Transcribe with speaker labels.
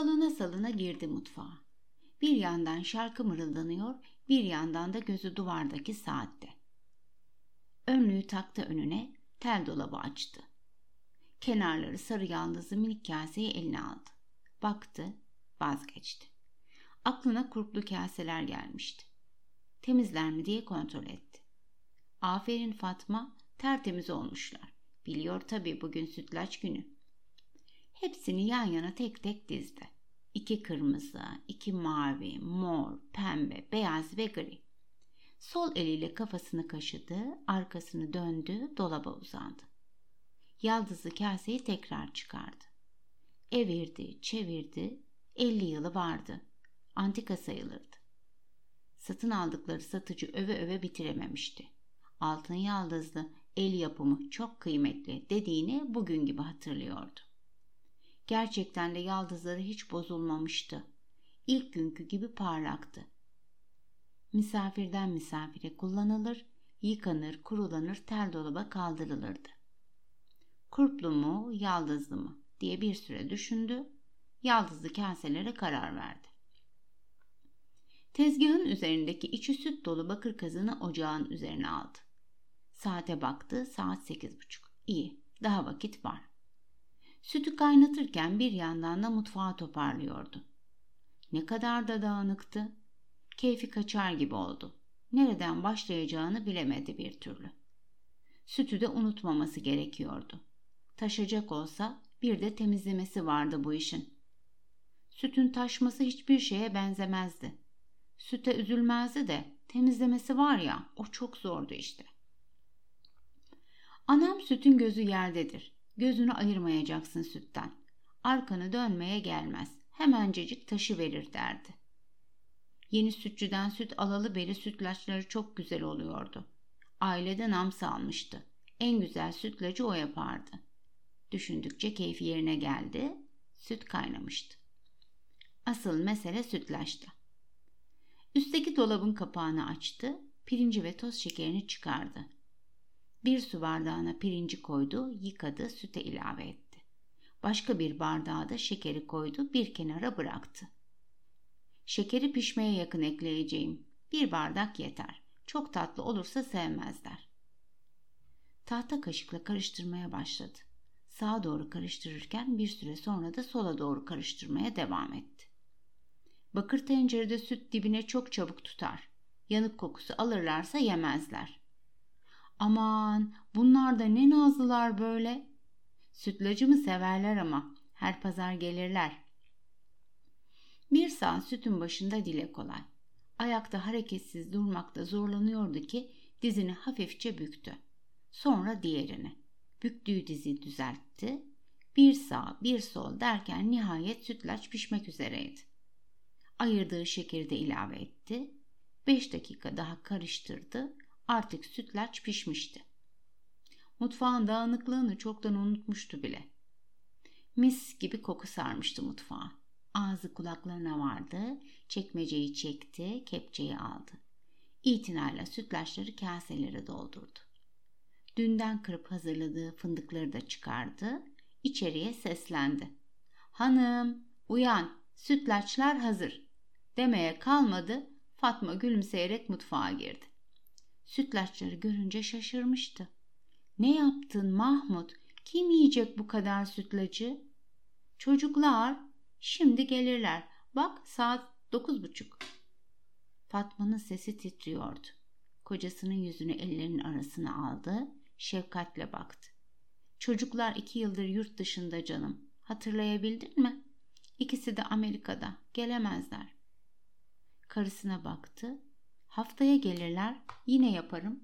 Speaker 1: Salına salına girdi mutfağa. Bir yandan şarkı mırıldanıyor, bir yandan da gözü duvardaki saatte. Önlüğü taktı önüne, tel dolabı açtı. Kenarları sarı yaldızlı minik kaseyi eline aldı. Baktı, vazgeçti. Aklına kurplu kaseler gelmişti. Temizler mi diye kontrol etti. Aferin Fatma, tertemiz olmuşlar. Biliyor tabii bugün sütlaç günü. Hepsini yan yana tek tek dizdi. İki kırmızı, iki mavi, mor, pembe, beyaz ve gri. Sol eliyle kafasını kaşıdı, arkasını döndü, dolaba uzandı. Yaldızlı kaseyi tekrar çıkardı. Evirdi, çevirdi, elli yılı vardı. Antika sayılırdı. Satın aldıkları satıcı öve öve bitirememişti. Altın yaldızlı, el yapımı çok kıymetli dediğini bugün gibi hatırlıyordu. Gerçekten de yaldızları hiç bozulmamıştı. İlk günkü gibi parlaktı. Misafirden misafire kullanılır, yıkanır, kurulanır, tel dolaba kaldırılırdı. Kurplu mu, yaldızlı mı diye bir süre düşündü. Yaldızlı kaselere karar verdi. Tezgahın üzerindeki içi süt dolu bakır kazını ocağın üzerine aldı. Saate baktı, saat sekiz buçuk. İyi, daha vakit var. Sütü kaynatırken bir yandan da mutfağı toparlıyordu. Ne kadar da dağınıktı. Keyfi kaçar gibi oldu. Nereden başlayacağını bilemedi bir türlü. Sütü de unutmaması gerekiyordu. Taşacak olsa bir de temizlemesi vardı bu işin. Sütün taşması hiçbir şeye benzemezdi. Süte üzülmezdi de temizlemesi var ya o çok zordu işte. Anam sütün gözü yerdedir. Gözünü ayırmayacaksın sütten. Arkanı dönmeye gelmez. Hemencecik taşı verir derdi. Yeni sütçüden süt alalı beri sütlaçları çok güzel oluyordu. Ailede nam salmıştı. En güzel sütlacı o yapardı. Düşündükçe keyfi yerine geldi. Süt kaynamıştı. Asıl mesele sütlaçtı. Üstteki dolabın kapağını açtı. Pirinci ve toz şekerini çıkardı. Bir su bardağına pirinci koydu, yıkadı, süte ilave etti. Başka bir bardağa da şekeri koydu, bir kenara bıraktı. Şekeri pişmeye yakın ekleyeceğim. Bir bardak yeter. Çok tatlı olursa sevmezler. Tahta kaşıkla karıştırmaya başladı. Sağa doğru karıştırırken bir süre sonra da sola doğru karıştırmaya devam etti. Bakır tencerede süt dibine çok çabuk tutar. Yanık kokusu alırlarsa yemezler. Aman bunlar da ne nazlılar böyle. Sütlacımı severler ama her pazar gelirler. Bir saat sütün başında dile kolay. Ayakta hareketsiz durmakta zorlanıyordu ki dizini hafifçe büktü. Sonra diğerini. Büktüğü dizi düzeltti. Bir sağ bir sol derken nihayet sütlaç pişmek üzereydi. Ayırdığı şekeri de ilave etti. Beş dakika daha karıştırdı. Artık sütlaç pişmişti. Mutfağın dağınıklığını çoktan unutmuştu bile. Mis gibi koku sarmıştı mutfağa. Ağzı kulaklarına vardı, çekmeceyi çekti, kepçeyi aldı. İtinayla sütlaçları kaselere doldurdu. Dünden kırıp hazırladığı fındıkları da çıkardı, içeriye seslendi. Hanım, uyan, sütlaçlar hazır. Demeye kalmadı, Fatma gülümseyerek mutfağa girdi. Sütlaçları görünce şaşırmıştı. Ne yaptın Mahmut? Kim yiyecek bu kadar sütlacı? Çocuklar, şimdi gelirler. Bak saat dokuz buçuk. Fatma'nın sesi titriyordu. Kocasının yüzünü ellerinin arasına aldı, şefkatle baktı. Çocuklar iki yıldır yurt dışında canım. Hatırlayabildin mi? İkisi de Amerika'da. Gelemezler. Karısına baktı. Haftaya gelirler. Yine yaparım.